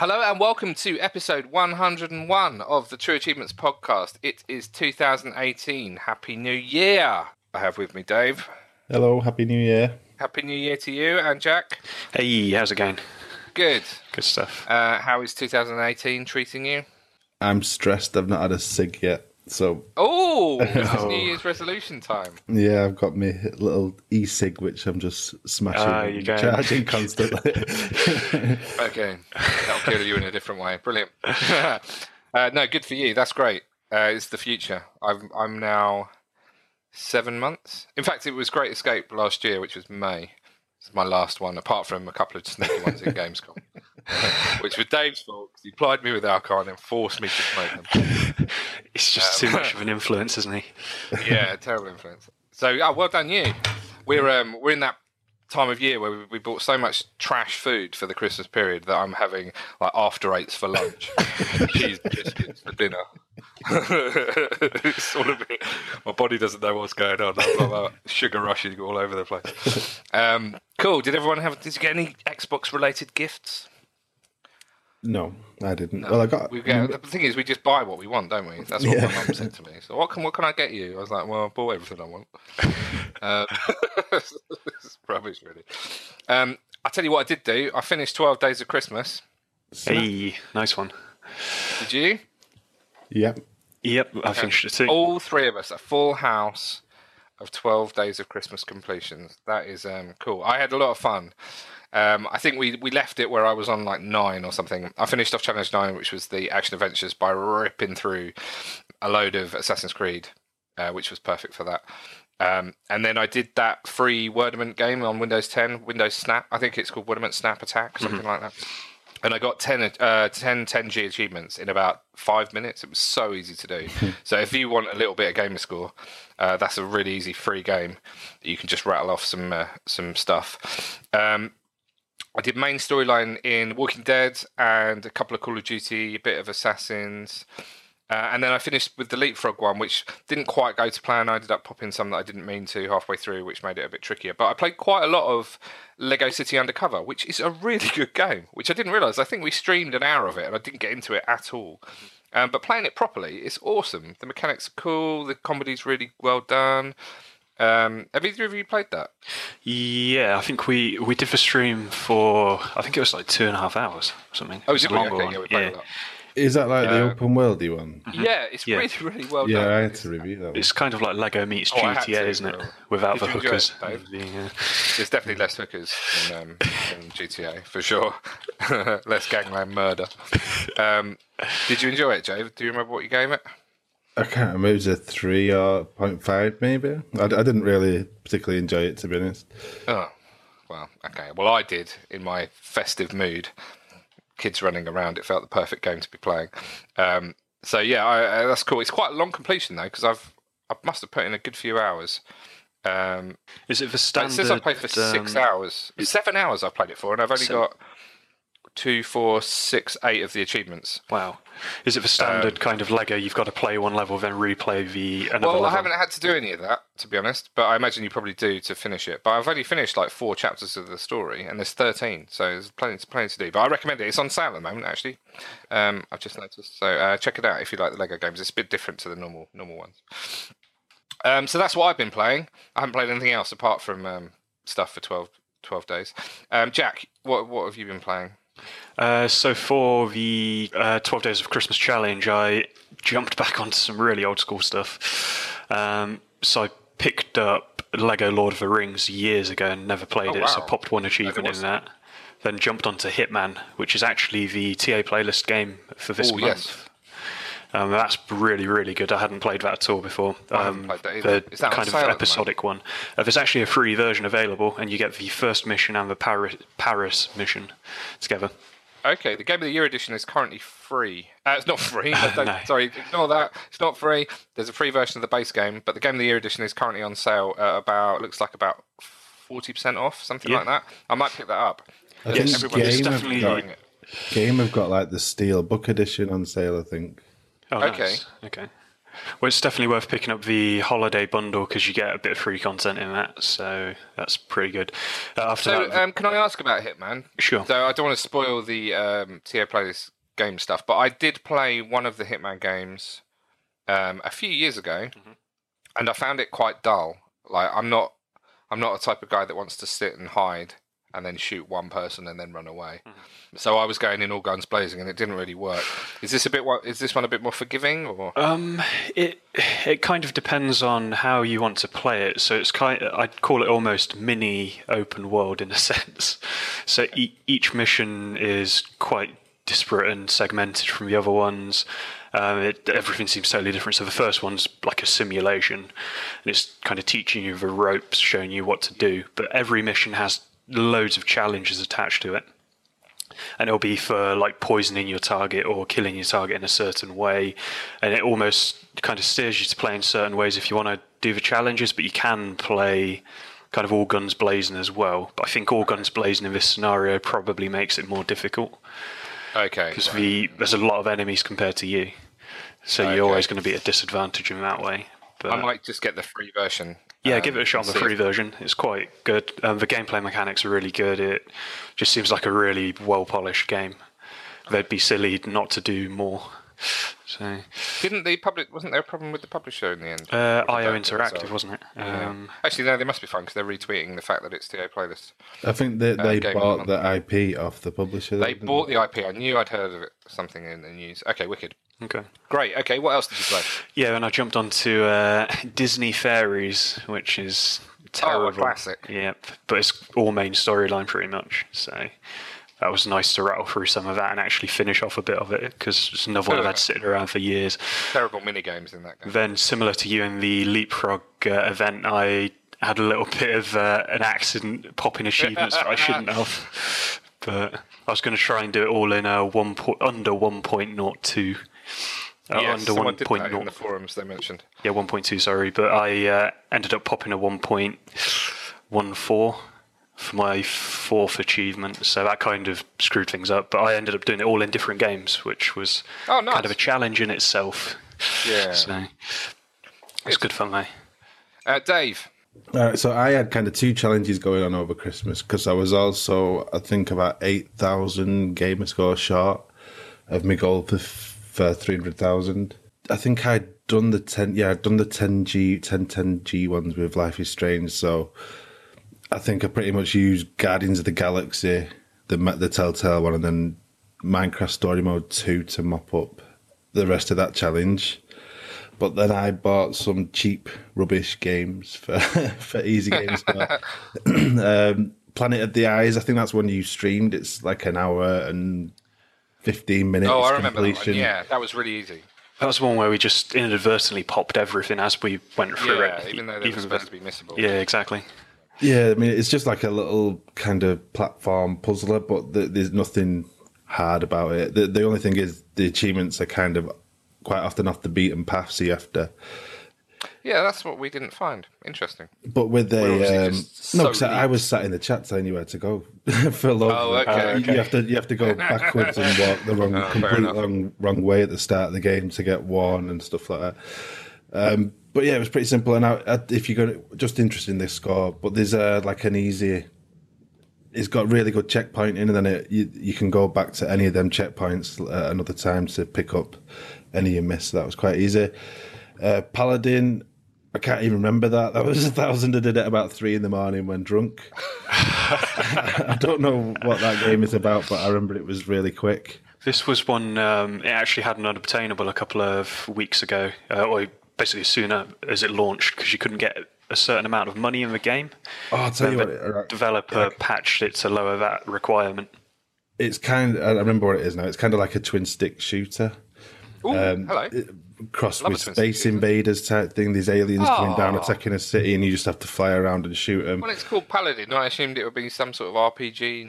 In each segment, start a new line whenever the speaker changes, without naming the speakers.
Hello and welcome to episode 101 of the True Achievements podcast. It is 2018. Happy New Year. I have with me Dave.
Hello, Happy New Year.
Happy New Year to you and Jack.
Hey, how's it going?
Good.
Good stuff.
Uh, how is 2018 treating you?
I'm stressed. I've not had a cig yet. So,
Oh, this is
Oh.
New Year's resolution time.
yeah, I've got my little e cig, which I'm just smashing,
you
and
go.
charging constantly.
Okay, that'll kill you in a different way. Brilliant. uh, no, good for you. That's great. Uh, it's the future. I'm I'm now seven months. In fact, it was Great Escape last year, which was May. It's my last one, apart from a couple of sneaky ones in Gamescom, which was Dave's fault 'cause he plied me with alcohol and then forced me to smoke them.
It's just too much of an influence, isn't he?
Yeah, terrible influence. So, oh, well done you. We're um we're in that time of year where we, we bought so much trash food for the Christmas period that I'm having like after eights for lunch, cheese biscuits for dinner. a bit. My body doesn't know what's going on. I've got like, sugar rushing all over the place. Um, cool. Did everyone have? Did you get any Xbox related gifts?
No, I didn't. Well, I got.
We get, the thing is, we just buy what we want, don't we? That's what
Yeah.
my mum said to me. So what can what can I get you? I was like, well, I bought everything I want. um, it's rubbish, really. Um, I tell you what, I did do. I finished Twelve Days of Christmas.
Hey, nice one.
Did you?
Yep.
Yep, I finished it too.
All three of us, a full house of Twelve Days of Christmas completions. That is um, cool. I had a lot of fun. Um, I think we, we left it where I was on like nine or something. I finished off challenge nine, which was the action adventures, by ripping through a load of Assassin's Creed, uh, which was perfect for that. Um, and then I did that free Wordament game on Windows 10, Windows Snap. I think it's called Wordament Snap Attack, something like that. And I got 10, uh, 10 10G achievements in about five minutes. It was so easy to do. so if you want a little bit of gamer score, uh, that's a really easy free game. You can just rattle off some uh, some stuff. Um, I did main storyline in Walking Dead and a couple of Call of Duty, a bit of Assassins. Uh, and then I finished with the Leapfrog one, which didn't quite go to plan. I ended up popping some that I didn't mean to halfway through, which made it a bit trickier. But I played quite a lot of Lego City Undercover, which is a really good game, which I didn't realise. I think we streamed an hour of it and I didn't get into it at all. Um, but playing it properly, it's awesome. The mechanics are cool, the comedy's really well done. Um, have either of you played that?
Yeah, I think we we did the stream for I think it was like two and a half hours or something.
Oh,
It was
did
a longer
Okay,
one.
yeah, we played
yeah.
a lot.
is that like the open worldy one?
Yeah, it's
Yeah.
really, really well
Yeah,
done.
Yeah, I had to review that. One.
It's kind of like Lego meets
Oh,
GTA,
to,
isn't it? Without
Did
the
you enjoy
hookers.
it, Dave? There's definitely less hookers in, um, in GTA for sure. less gangland murder. Um, did you enjoy it, Jay? Do you remember what you gave it?
I can't remember. It was a three or point five, maybe. I, I didn't really particularly enjoy it, to be honest.
Oh, well, okay. Well, I did in my festive mood. Kids running around, it felt the perfect game to be playing. Um, so yeah, I, uh, that's cool. It's quite a long completion though, because I've I must have put in a good few hours. Um,
Is it the
It
standard?
says I played for six
um,
hours. Seven hours I've played it for, and I've only
So-
got two, four, six, eight of the achievements.
Wow. Is it the standard kind of Lego? You've got to play one level, then replay the another
Well,
level.
I haven't had to do any of that, to be honest, but I imagine you probably do to finish it. But I've only finished like four chapters of the story, and there's 13, so there's plenty, plenty to do. But I recommend it. It's on sale at the moment, actually. Um, I've just noticed. So uh, check it out if you like the Lego games. It's a bit different to the normal normal ones. Um, so that's what I've been playing. I haven't played anything else apart from um, stuff for 12, 12 days. Um, Jack, what what have you been playing?
Uh, so for the uh, 12 Days of Christmas challenge, I jumped back onto some really old school stuff. Um, so I picked up Lego Lord of the Rings years ago and never played
Oh,
it, so
wow.
popped one achievement in that. Then jumped onto Hitman, which is actually the TA playlist game for this
Oh,
month.
yes.
Um, that's really, really good. I hadn't played that at all before.
I
Um,
played that either.
The
Is that on
kind of episodic one. Uh, there's actually a free version available, and you get the first mission and the Paris, Paris mission together.
Okay, the Game of the Year edition is currently free. Uh, it's not free.
No.
Sorry, ignore that. It's not free. There's a free version of the base game, but the Game of the Year edition is currently on sale at about looks like about forty percent off, something
Yeah.
like that. I might pick that up.
I think
everyone is
Game have
definitely
got-
it.
Game have got like the steel book edition on sale, I think.
Oh,
Okay.
nice. Okay. Well, it's definitely worth picking up the holiday bundle because you get a bit of free content in that, so that's pretty good. Uh, after
So,
that,
um, can I ask about Hitman?
Sure.
So, I don't want to spoil the um, TA Playlist game stuff, but I did play one of the Hitman games um, a few years ago,
Mm-hmm.
and I found it quite dull. Like, I'm not, I'm not a type of guy that wants to sit and hide and then shoot one person and then run away.
Mm-hmm.
So I was going in all guns blazing, and it didn't really work. Is this a bit? Is this one a bit more forgiving, or?
Um, it it kind of depends on how you want to play it. So it's kind. Of, I'd call it almost mini open world in a sense. So e- each mission is quite disparate and segmented from the other ones. Um, it, everything seems totally different. So the first one's like a simulation, and it's kind of teaching you the ropes, showing you what to do. But every mission has loads of challenges attached to it. And it'll be for like poisoning your target or killing your target in a certain way. And it almost kind of steers you to play in certain ways if you want to do the challenges but you can play kind of all guns blazing as well. But i think all guns blazing in this scenario probably makes it more difficult.
Okay.
because the there's a lot of enemies compared to you. So you're always going to be at a disadvantage in that way. But
I might just get the free version.
Yeah,
um,
give it a shot on the free version. It's quite good. Um, the gameplay mechanics are really good. It just seems like a really well polished game. They'd be silly not to do more. So,
Didn't the public? Wasn't there a problem with the publisher in the end?
uh, IO Interactive,
so-
wasn't it?
Yeah.
Um,
Actually, no, they must be fine because they're retweeting the fact that it's TA Playlist.
I think they, they
Game
bought the IP off the publisher.
They
didn't
bought the IP. I knew I'd heard of it, something in the news. Okay, wicked.
okay.
Great. Okay, what else did you play?
Yeah, and I jumped onto uh, Disney Fairies, which is terrible.
Oh, a classic.
Yep, but it's all main storyline pretty much. So that was nice to rattle through some of that and actually finish off a bit of it because it's another one I've had sitting around for years.
Terrible mini games in that game.
Then, similar to you in the Leapfrog uh, event, I had a little bit of uh, an accident popping achievements that I shouldn't have. But I was going to try and do it all in a one po- under 1.02. Uh,
yes,
under
did that in the forums they mentioned.
Yeah, 1.2, sorry. But I uh, ended up popping a 1.14 for my fourth achievement. So that kind of screwed things up. But I ended up doing it all in different games, which was
Oh, nice.
kind of a challenge in itself.
Yeah.
So it's good fun, mate.
Uh, Dave.
All right, so I had kind of two challenges going on over Christmas because I was also, I think, about 8,000 gamer score short of my goal for, for 300,000. I think I'd done the 10, yeah, I'd done the 10G, 10, 10G ones with Life is Strange. So I think I pretty much used Guardians of the Galaxy, the, the Telltale one, and then Minecraft Story Mode 2 to mop up the rest of that challenge. But then I bought some cheap rubbish games for for easy games. um, Planet of the Eyes, I think that's one you streamed. It's like an hour and fifteen minutes.
Oh, I remember that
completion.
one. Yeah, that was really easy.
That was one where we just inadvertently popped everything as we went through
Yeah,
it.
even though they were supposed to be missable.
Yeah, exactly.
Yeah, I mean, it's just like a little kind of platform puzzler, but th- there's nothing hard about it. The, the only thing is the achievements are kind of quite often off the beaten path, so you have to.
Yeah, that's what we didn't find. Interesting.
But with a um,
just
no,
so
'cause I was sat in the chat telling you where to go for loads.
Oh, okay,
you-
okay.
You have to you have to go backwards and walk the wrong,
Oh,
complete wrong, wrong way at the start of the game to get one and stuff like that. Um, but yeah, it was pretty simple. And I, I, if you're going just interested in this score, but there's uh, like an easy. It's got really good checkpointing, and then it, you you can go back to any of them checkpoints at another time to pick up any you missed. So that was quite easy. Uh, Paladin, I can't even remember that. That was a thousand. I did it about three in the morning when drunk. I don't know what that game is about, but I remember it was really quick.
This was one, um, it actually had an unobtainable a couple of weeks ago, uh, or basically as soon as it launched, because you couldn't get a certain amount of money in the game.
Oh, I'll tell you
the
what. Right.
developer patched it to lower that requirement.
It's kind. I remember what it is now. It's kind of like a twin stick shooter.
Ooh,
Um,
hello.
cross
Love
with Space
shooter.
Invaders type thing. These aliens coming down,
Oh.
attacking a city, and you just have to fly around and shoot them.
Well, it's called Paladin. I assumed it would be some sort of RPG.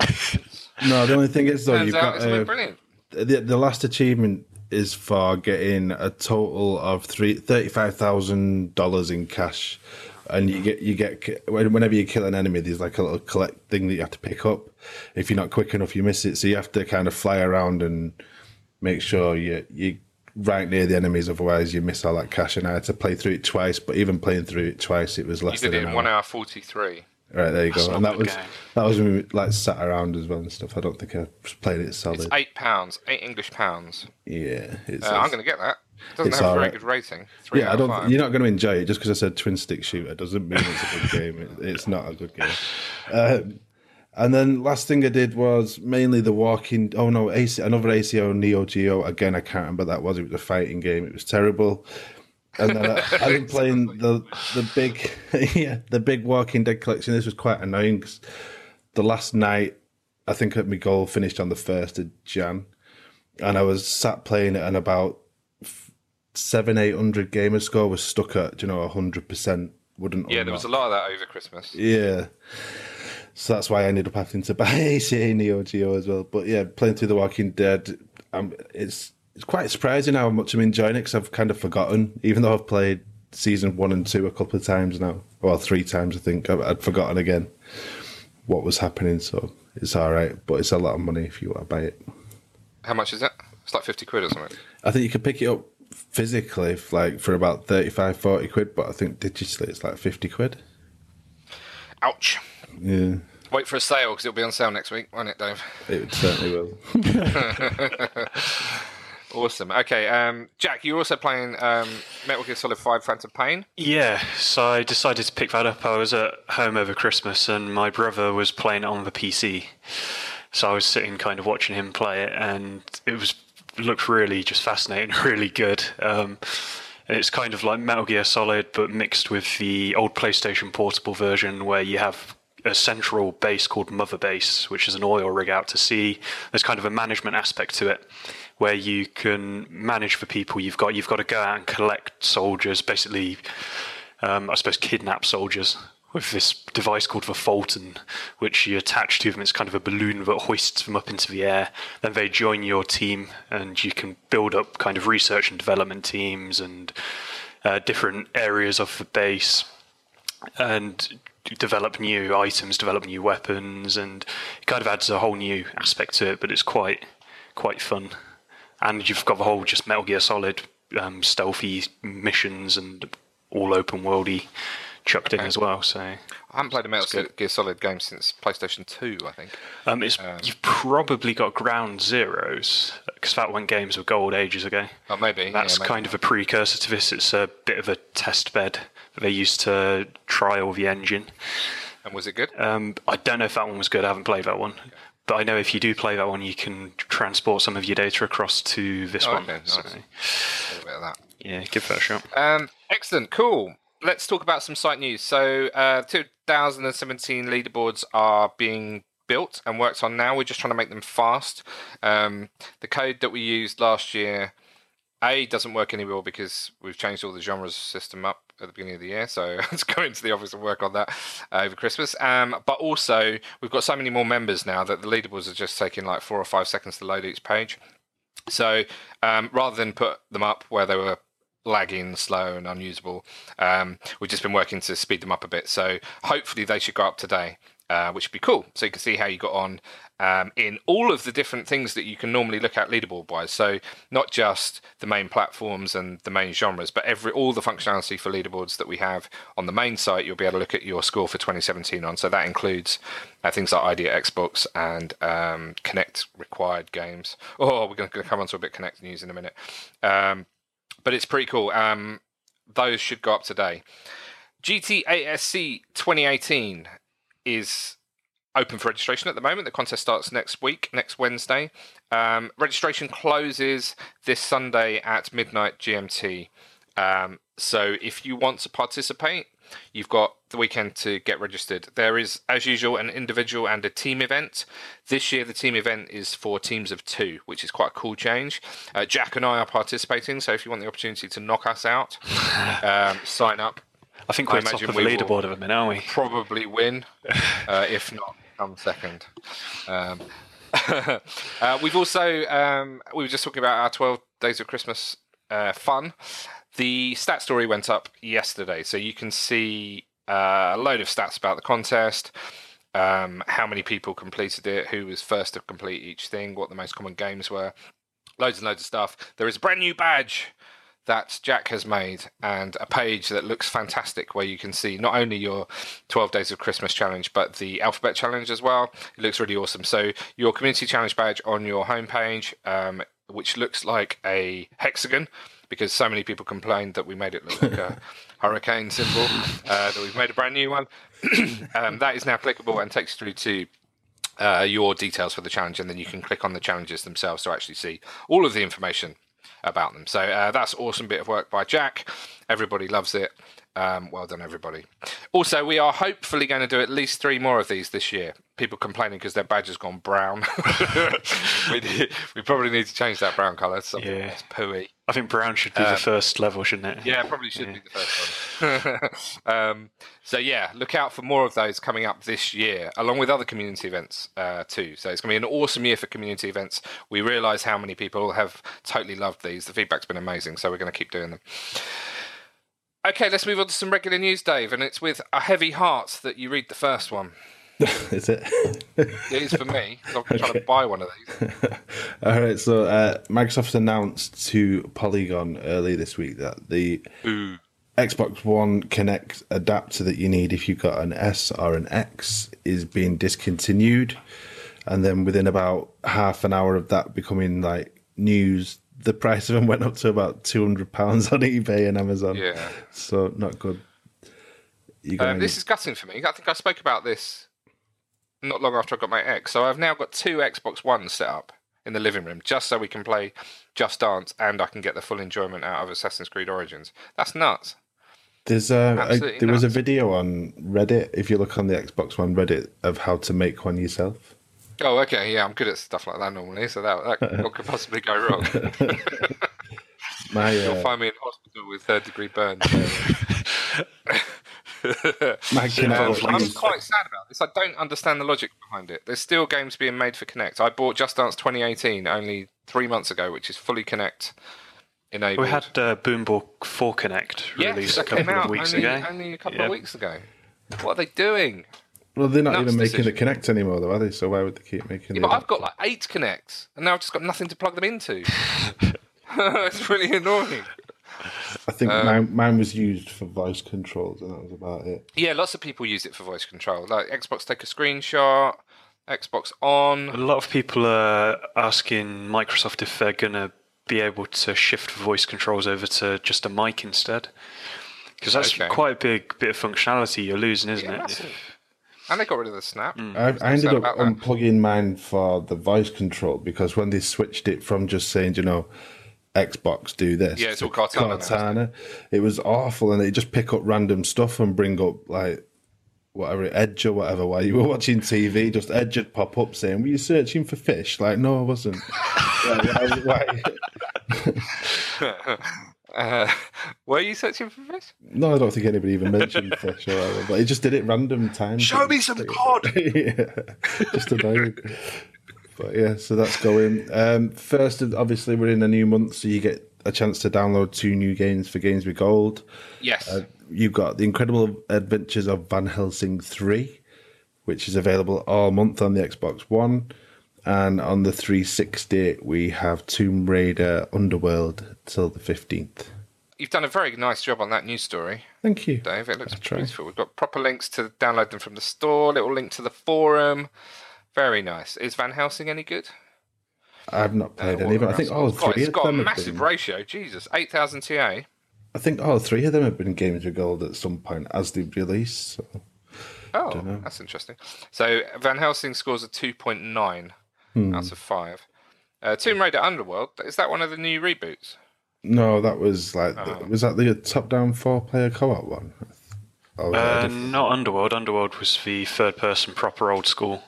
No, the only thing is though,
Turns
you've
out
got
it's
uh,
brilliant.
the, the last achievement is for getting a total of three thirty five thousand dollars in cash, and you get you get whenever you kill an enemy, there's like a little collect thing that you have to pick up. If you're not quick enough, you miss it. So you have to kind of fly around and make sure you you right near the enemies, otherwise you miss all that cash. And I had to play through it twice, but even playing through it twice, it was
You
less
did
than
it
an
in
hour.
one hour forty three.
Right there you
That's
go, and that was
game.
that was when we like sat around as well and stuff. I don't think I played it solid.
It's eight pounds, eight English pounds.
yeah, it's,
Uh, I'm going to get that. It doesn't have a very
alright.
good rating. Three
yeah. I don't.
five.
You're not going to enjoy it just because I said twin stick shooter doesn't mean it's a good game. It, it's not a good game. Um, and then last thing I did was mainly the walking. Oh no, AC, another ACA Neo Geo. Again, I can't remember what that was. It was a fighting game. It was terrible. And then I, I've been playing the the big yeah the big Walking Dead collection. This was quite annoying because the last night I think my goal finished on the first of Jan, and I was sat playing it and about seven eight hundred gamer score was stuck at you know hundred percent. Wouldn't
Yeah, there was a lot of that over Christmas.
yeah. So that's why I ended up having to buy ACA Neo Geo as well. But yeah, playing through The Walking Dead, um, it's it's quite surprising how much I'm enjoying it because I've kind of forgotten, even though I've played season one and two a couple of times now, well, three times I think. I've, I'd forgotten again what was happening. So it's all right, but it's a lot of money if you want to buy it.
How much is it? It's like fifty quid or something.
I think you could pick it up physically, like for about 35, 40 quid, but I think digitally it's like 50 quid.
Ouch.
Yeah,
Wait for a sale because it'll be on sale next week, won't it, Dave?
it certainly will.
Awesome. Okay, um, Jack, you're also playing um, Metal Gear Solid Five: Phantom Pain.
Yeah, so I decided to pick that up. I was at home over Christmas and my brother was playing it on the PC. So I was sitting kind of watching him play it and it was looked really just fascinating, really good. Um, and it's kind of like Metal Gear Solid but mixed with the old PlayStation portable version where you have a central base called Mother Base, which is an oil rig out to sea. There's kind of a management aspect to it where you can manage the people you've got. You've got to go out and collect soldiers, basically, um, I suppose, kidnap soldiers with this device called the Fulton, which you attach to them. It's kind of a balloon that hoists them up into the air. Then they join your team, and you can build up kind of research and development teams and uh, different areas of the base and develop new items, develop new weapons, and it kind of adds a whole new aspect to it. But it's quite quite fun, and you've got the whole just Metal Gear Solid um, stealthy missions and all open worldy chucked in as well. So
I haven't played a Metal Gear Solid game since PlayStation Two, I think.
um, it's you've probably got Ground Zeroes because that went games of gold ages ago.
Oh, maybe
That's
yeah, maybe.
kind of a precursor to this. It's a bit of a test bed that they used to trial the engine.
And was it good?
Um, I don't know if that one was good. I haven't played that one. But I know if you do play that one, you can transport some of your data across to this
Oh,
one.
okay, nice.
So,
A bit of that.
yeah, give that a shot.
Um, excellent, cool. Let's talk about some site news. So, uh, 2017 leaderboards are being built and worked on now. We're just trying to make them fast. Um, the code that we used last year, A, doesn't work anymore because we've changed all the genres system up at the beginning of the year. So, let's go into the office and work on that uh, over Christmas. Um, but also, we've got so many more members now that the leaderboards are just taking like four or five seconds to load each page. So um, rather than put them up where they were lagging, slow, and unusable, um, we've just been working to speed them up a bit. So hopefully they should go up today, uh, which would be cool. So you can see how you got on um, in all of the different things that you can normally look at leaderboard wise. So not just the main platforms and the main genres, but every all the functionality for leaderboards that we have on the main site. You'll be able to look at your score for 2017 on. So that includes uh, things like ID Xbox and um, Kinect required games. Oh, we're going to come on to a bit Kinect news in a minute. Um, but it's pretty cool. Um, those should go up today. GTASC 2018 is open for registration at the moment. The contest starts next week, next Wednesday. Um, registration closes this Sunday at midnight GMT. Um, so if you want to participate, you've got the weekend to get registered. There is, as usual, an individual and a team event. This year, the team event is for teams of two, which is quite a cool change. Uh, Jack and I are participating, so if you want the opportunity to knock us out, um, sign up.
I think we're top
imagine
of the leaderboard of the minute, aren't we?
Probably win, uh, if not, come second. Um, uh, we've also um, we were just talking about our 12 days of Christmas uh, fun. The stat story went up yesterday, so you can see uh, a load of stats about the contest, um, how many people completed it, who was first to complete each thing, what the most common games were. loads and loads of stuff. There is a brand new badge that Jack has made and a page that looks fantastic where you can see not only your 12 days of Christmas challenge but the alphabet challenge as well. It looks really awesome. So your community challenge badge on your homepage, um, which looks like a hexagon because so many people complained that we made it look like a hurricane symbol, uh, that we've made a brand new one. um, that is now clickable and takes you through to uh, your details for the challenge, and then you can click on the challenges themselves to actually see all of the information about them. So uh, that's awesome bit of work by Jack. Everybody loves it. Um, well done, everybody. Also, we are hopefully going to do at least three more of these this year. People complaining because their badge has gone brown. we, we, probably need to change that brown colour. Something yeah. that's pooey.
I think brown should be um, the first level, shouldn't it?
Yeah, probably should yeah. be the first one. um, so yeah, look out for more of those coming up this year, along with other community events uh, too. So it's going to be an awesome year for community events. We realise how many people have totally loved these. The feedback's been amazing, so we're going to keep doing them. Okay, let's move on to some regular news, Dave, and it's with a heavy heart that you read the first one.
is it?
it is for me. I'm okay. trying to buy one of these.
All right. So uh, Microsoft announced to Polygon early this week that the
Ooh.
Xbox One Kinect adapter that you need if you've got an S or an X is being discontinued, and then within about half an hour of that becoming like news, the price of them went up to about two hundred pounds on eBay and Amazon.
Yeah.
So not good.
Um, this is gutting for me. I think I spoke about this not long after I got my X. So I've now got two Xbox Ones set up in the living room just so we can play Just Dance and I can get the full enjoyment out of Assassin's Creed Origins. That's nuts.
There's a, a there nuts. was a video on Reddit if you look on the Xbox One Reddit of how to make one yourself.
Oh, okay. Yeah, I'm good at stuff like that normally, so that, that what could possibly go wrong? My, uh, You'll find me in hospital with third degree burns.
My um,
I'm quite sad about this. I don't understand the logic behind it. There's still games being made for Kinect. I bought Just Dance 2018 only three months ago, which is fully Kinect enabled.
We had uh, Boom Ball 4 Kinect released yes, a couple of weeks
only,
ago.
Only a couple yep. of weeks ago. What are they doing?
Well, they're not even making decision. the Kinect anymore, though, are they? So why would they keep making?
Yeah, but I've got like eight Kinects, and now I've just got nothing to plug them into. it's really annoying.
I think um, mine, mine, was used for voice controls, and that was about it.
Yeah, lots of people use it for voice control. Like Xbox take a screenshot, Xbox on.
A lot of people are asking Microsoft if they're going to be able to shift voice controls over to just a mic instead, because that's okay. quite a big bit of functionality you're losing, isn't yeah, it?
And they got rid of the snap.
Mm. I, I, ended up unplugging mine for the voice control because when they switched it from just saying, you know, Xbox do this.
Yeah, it's all Cortana.
Cortana. It was awful, and they just pick up random stuff and bring up like whatever Edge or whatever. While you were watching TV, just Edge would pop up saying, "Were you searching for fish?" Like, no, I wasn't. why,
why? uh, were you searching for fish?
No, I don't think anybody even mentioned fish or whatever. But it just did it random times.
Show me some cod.
yeah, just annoying. But yeah, so that's going. Um, first, obviously, we're in a new month, so you get a chance to download two new games for Games with Gold.
Yes. Uh,
you've got The Incredible Adventures of Van Helsing 3, which is available all month on the Xbox One. And on the 360, we have Tomb Raider Underworld till the 15th.
You've done a very nice job on that news story.
Thank you.
Dave. It looks beautiful. We've got proper links to download them from the store, little link to the forum. Very nice. Is Van Helsing any good?
I've not played uh, any, but I think all three
it's
of
got a massive
been,
ratio. Jesus, eight thousand TA.
I think all three of them have been games with gold at some point as they release. So,
oh, that's interesting. So Van Helsing scores a two point nine hmm. out of five. Uh, Tomb Raider Underworld is that one of the new reboots?
No, that was like oh. was that the top-down four-player co-op one?
Uh, not Underworld. Underworld was the third-person proper old school.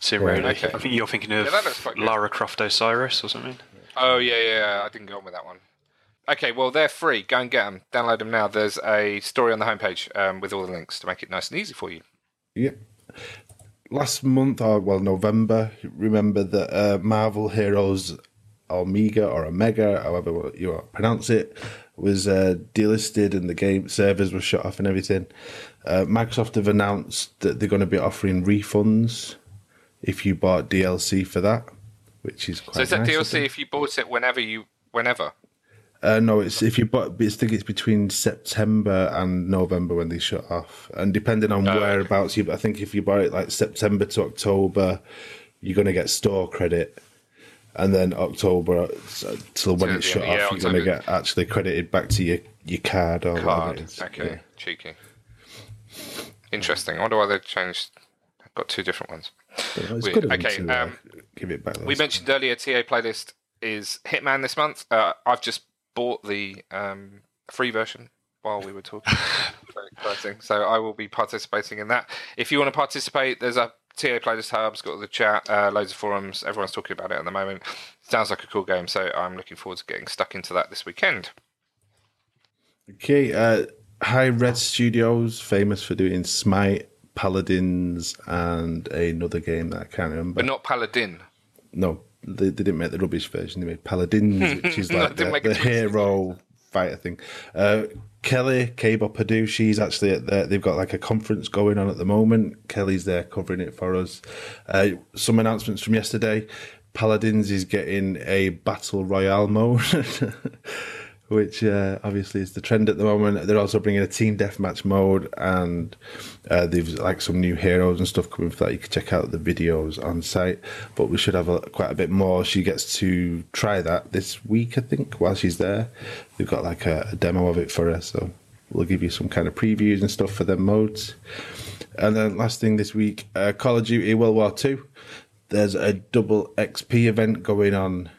Tomb Raider. Okay. I think you're thinking of yeah, Lara Croft Osiris or something.
Oh yeah, yeah. I didn't go on with that one. Okay, well they're free. Go and get them. Download them now. There's a story on the homepage um, with all the links to make it nice and easy for you.
Yep. Last month, or well, November. Remember that uh, Marvel Heroes Omega or Omega, however you pronounce it, was uh, delisted and the game servers were shut off and everything. Uh, Microsoft have announced that they're going to be offering refunds if you bought DLC for that. which is quite.
So is that
nice,
DLC if you bought it whenever you whenever?
Uh, no, it's if you bought. I think it's between September and November when they shut off, and depending on
Oh,
whereabouts you. I think if you buy it like September to October, you're going to get store credit, and then October so- till when it's shut
yeah,
off, you're going to get actually credited back to your your card or
Card. Okay,
Yeah.
cheeky. Interesting. I wonder why they changed. I've got two different ones.
But it's
Weird.
good of them
Okay,
to, uh,
um,
give it back.
We mentioned earlier TA playlist is Hitman this month. Uh, I've just bought the um, free version while we were talking. Very exciting. So I will be participating in that. If you want to participate, there's a TA playlist hub. It's got the chat, uh, loads of forums. Everyone's talking about it at the moment. Sounds like a cool game. So I'm looking forward to getting stuck into that this weekend.
Okay, uh, Hi-Rez Studios, famous for doing Smite, Paladins, and another game that I can't remember.
But not Paladin.
no, they, they didn't make the rubbish version. They made Paladins, which is like the, the
a
hero fighter thing. Uh, Kelly, Cable Purdue, she's actually at the, they've got like a conference going on at the moment. Kelly's there covering it for us. Uh, some announcements from yesterday. Paladins is getting a battle royale mode, which uh, obviously is the trend at the moment. They're also bringing a team deathmatch mode, and uh, they've like some new heroes and stuff coming for that. You can check out the videos on site, but we should have a, quite a bit more. She gets to try that this week, I think, while she's there. We've got like a, a demo of it for her, so we'll give you some kind of previews and stuff for them modes. And then last thing this week, uh, Call of Duty World War Two. There's a double XP event going on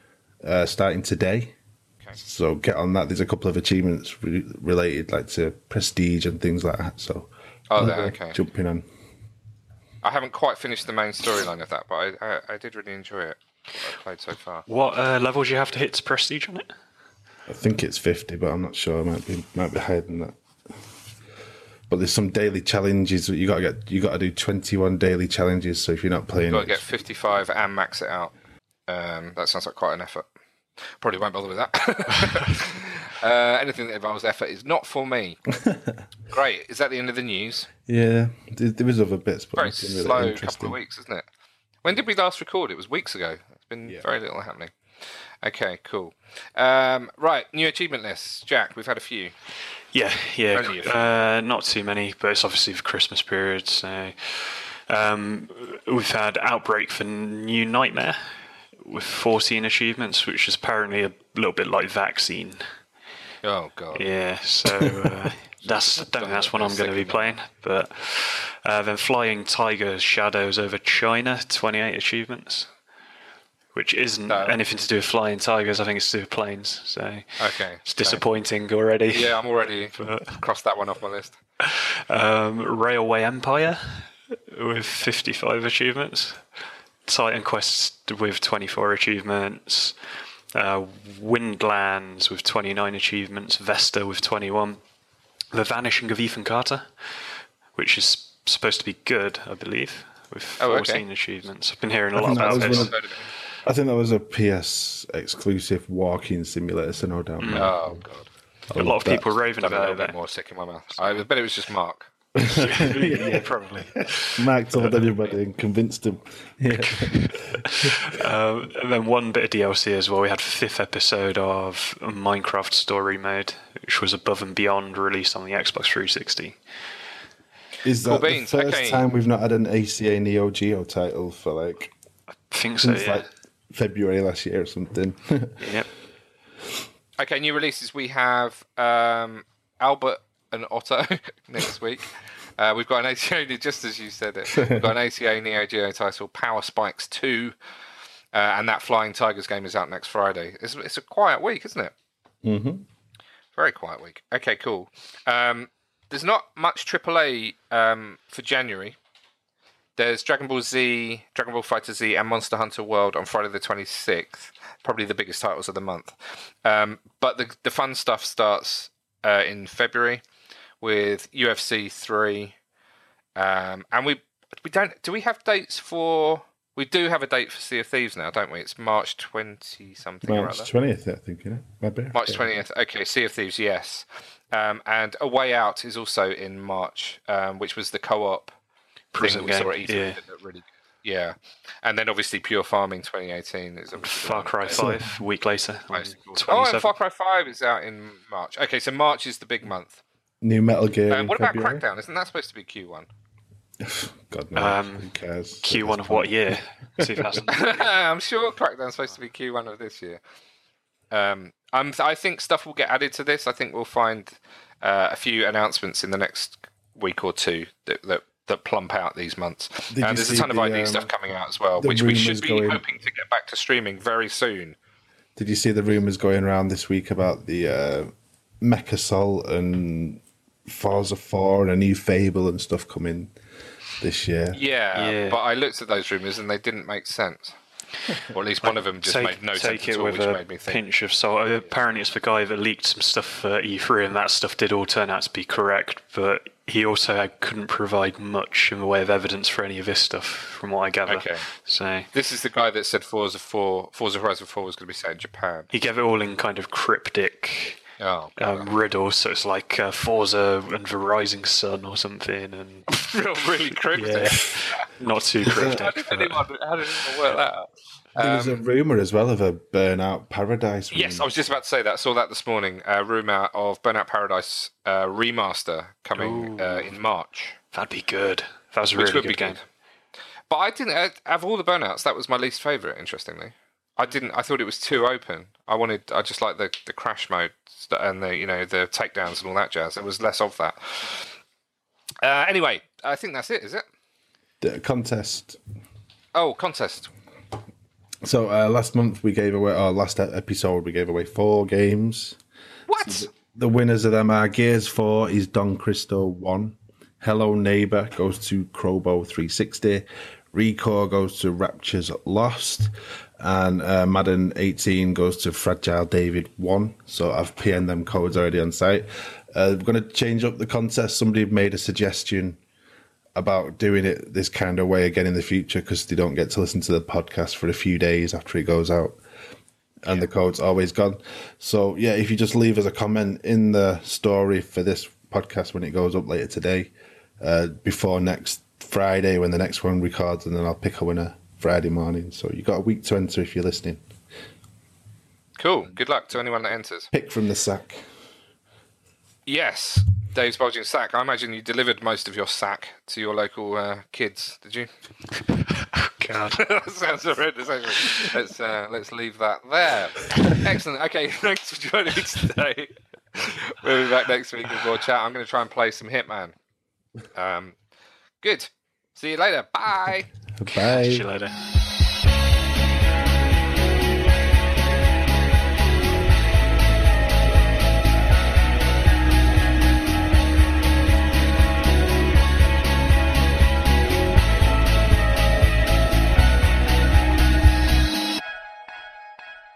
uh, starting today.
Okay.
So get on that. There's a couple of achievements re- related, like to prestige and things like that. So
Oh, there, okay.
jumping on.
I haven't quite finished the main storyline of that, but I, I, I did really enjoy it. What I've played so far.
What uh, level do you have to hit to prestige on it?
I think it's fifty, but I'm not sure. I might be might be higher than that. But there's some daily challenges that you got to get. You got to do 21 daily challenges. So if you're not playing, you
Got to
it,
get 55 and max it out. Um, that sounds like quite an effort. Probably won't bother with that. uh, anything that involves effort is not for me. Great. Is that the end of the news?
yeah, there, there was other bits, but
Very
nothing really
slow couple of weeks, isn't it? When did we last record? It was weeks ago. It's been
Yeah.
very little happening. Okay, cool. Um, right, new achievement lists. Jack, we've had a few.
Yeah, yeah.
Only a few.
Uh, not too many, but it's obviously the Christmas period. So um, we've had Outbreak for New Nightmare with 14 achievements, which is apparently a little bit like Vaccine.
Oh, God.
Yeah, so uh, that's I don't think that's what I'm going to be playing. But uh, then Flying Tiger Shadows over China, 28 achievements, which isn't
No.
anything to do with flying tigers. I think it's to do with planes. So
Okay.
it's disappointing already.
Yeah, I'm already crossed that one off my list.
Um, Railway Empire with 55 achievements. Titan Quest with 24 achievements. Uh, Windlands with 29 achievements. Vesta with 21. The Vanishing of Ethan Carter, which is supposed to be good, I believe, with
Oh, okay.
14 achievements. I've been hearing a
I
lot about this.
of- I think that was a PS exclusive walking simulator, so no doubt.
Oh, God.
A lot of people raving
Done a
about
little
it.
bit more sick in my mouth. I bet it was just Mark.
yeah, probably.
Mark told everybody and convinced them. Yeah.
Um, and then one bit of DLC as well. We had fifth episode of Minecraft Story Mode, which was above and beyond released on the Xbox 360.
Is
Cool
that the first
okay.
time we've not had an ACA Neo Geo title for like
I think so.
since
Yeah.
like February last year or something?
Yep.
Okay, new releases. We have um, Albert and Otto next week. Uh, we've got an ATA, just as you said it, we've got an ACA Neo Geo title, Power Spikes 2, uh, and that Flying Tigers game is out next Friday. It's, it's a quiet week, isn't it?
mm-hmm.
Very quiet week. Okay, cool. Um, there's not much AAA um, for January. There's Dragon Ball Z, Dragon Ball Fighter Z, and Monster Hunter World on Friday the 26th. Probably the biggest titles of the month. Um, but the the fun stuff starts uh, in February with UFC 3, um, and we we don't do we have dates for? We do have a date for Sea of Thieves now, don't we? It's March 20 something
March twentieth, I think. You know.
March twentieth. Okay, Sea of Thieves, yes. Um, and A Way Out is also in March, um, which was the co-op
Prison
thing that we saw
game,
at E3
yeah.
that really Yeah, and then obviously Pure Farming 2018 is obviously the
Far
one.
Cry 5, a week later. on
Nice. Oh, and Far Cry 5 is out in March. Okay, so March is the big month.
New Metal Gear.
Um, what about
February.
Crackdown? Isn't that supposed to be Q1?
God knows.
Um,
Who cares?
Q1 of what year? 2000.
I'm sure Crackdown's supposed to be Q1 of this year. Um, I'm, I think stuff will get added to this. I think we'll find uh, a few announcements in the next week or two that that, that plump out these months.
Did
Uh, there's a
see
ton of ID
um,
stuff coming out as well, which we should be
going-
hoping to get back to streaming very soon.
Did you see the rumors going around this week about the uh, Mecha Soul and Forza 4 and a new Fable and stuff coming this year?
Yeah,
Yeah.
but I looked at those rumors and they didn't make sense. Or at least one of them just
take,
made no
take
sense
it
at all,
with
which
a
made me think.
pinch of salt. Uh, apparently, it's the guy that leaked some stuff for E3, and that stuff did all turn out to be correct. But he also couldn't provide much in the way of evidence for any of this stuff, from what I gather.
Okay.
So
This is the guy that said Forza 4, Forza Horizon 4 was going to be set in Japan.
he gave it all in kind of cryptic
Oh,
um, riddles. So it's like uh, Forza and the Rising Sun or something, and
really cryptic.
yeah, not too
How
cryptic.
did anyone, how did anyone work that out?
There was a rumor as well of a Burnout Paradise.
Yes. I was just about to say that. I saw that this morning. A rumor of Burnout Paradise uh, remaster coming uh, in March,
That'd be good. That was a
which
really
would
good
be
game.
good. But I didn't. Uh, of all the Burnouts, that was my least favorite. Interestingly, I didn't. I thought it was too open. I wanted. I just like the the crash mode and the you know the takedowns and all that jazz. There was less of that. Uh, anyway, I think that's it. Is it?
The contest.
Oh, contest.
So uh, last month we gave away, our last episode we gave away four games.
What?
The winners of them are Gears 4 is Don Cristo 1. Hello Neighbor goes to Crobo 360. Recore goes to Rapture's Lost. And uh, Madden 18 goes to Fragile David 1. So I've PN'd them codes already on site. Uh, we're going to change up the contest. Somebody made a suggestion about doing it this kind of way again in the future because they don't get to listen to the podcast for a few days after it goes out and the code's always gone. So yeah, if you just leave us a comment in the story for this podcast when it goes up later today, uh, before next Friday when the next one records, and then I'll pick a winner Friday morning. So you got a week to enter if you're listening.
Cool. Good luck to anyone that enters.
Pick from the sack.
Yes, Dave's bulging sack. I imagine you delivered most of your sack to your local uh, kids. Did you?
God.
that sounds horrendous. Actually. Let's uh, let's leave that there. Excellent. Okay, thanks for joining me today. We'll be back next week with more chat. I'm going to try and play some Hitman. Um, good. See you later. Bye.
Bye.
See you later.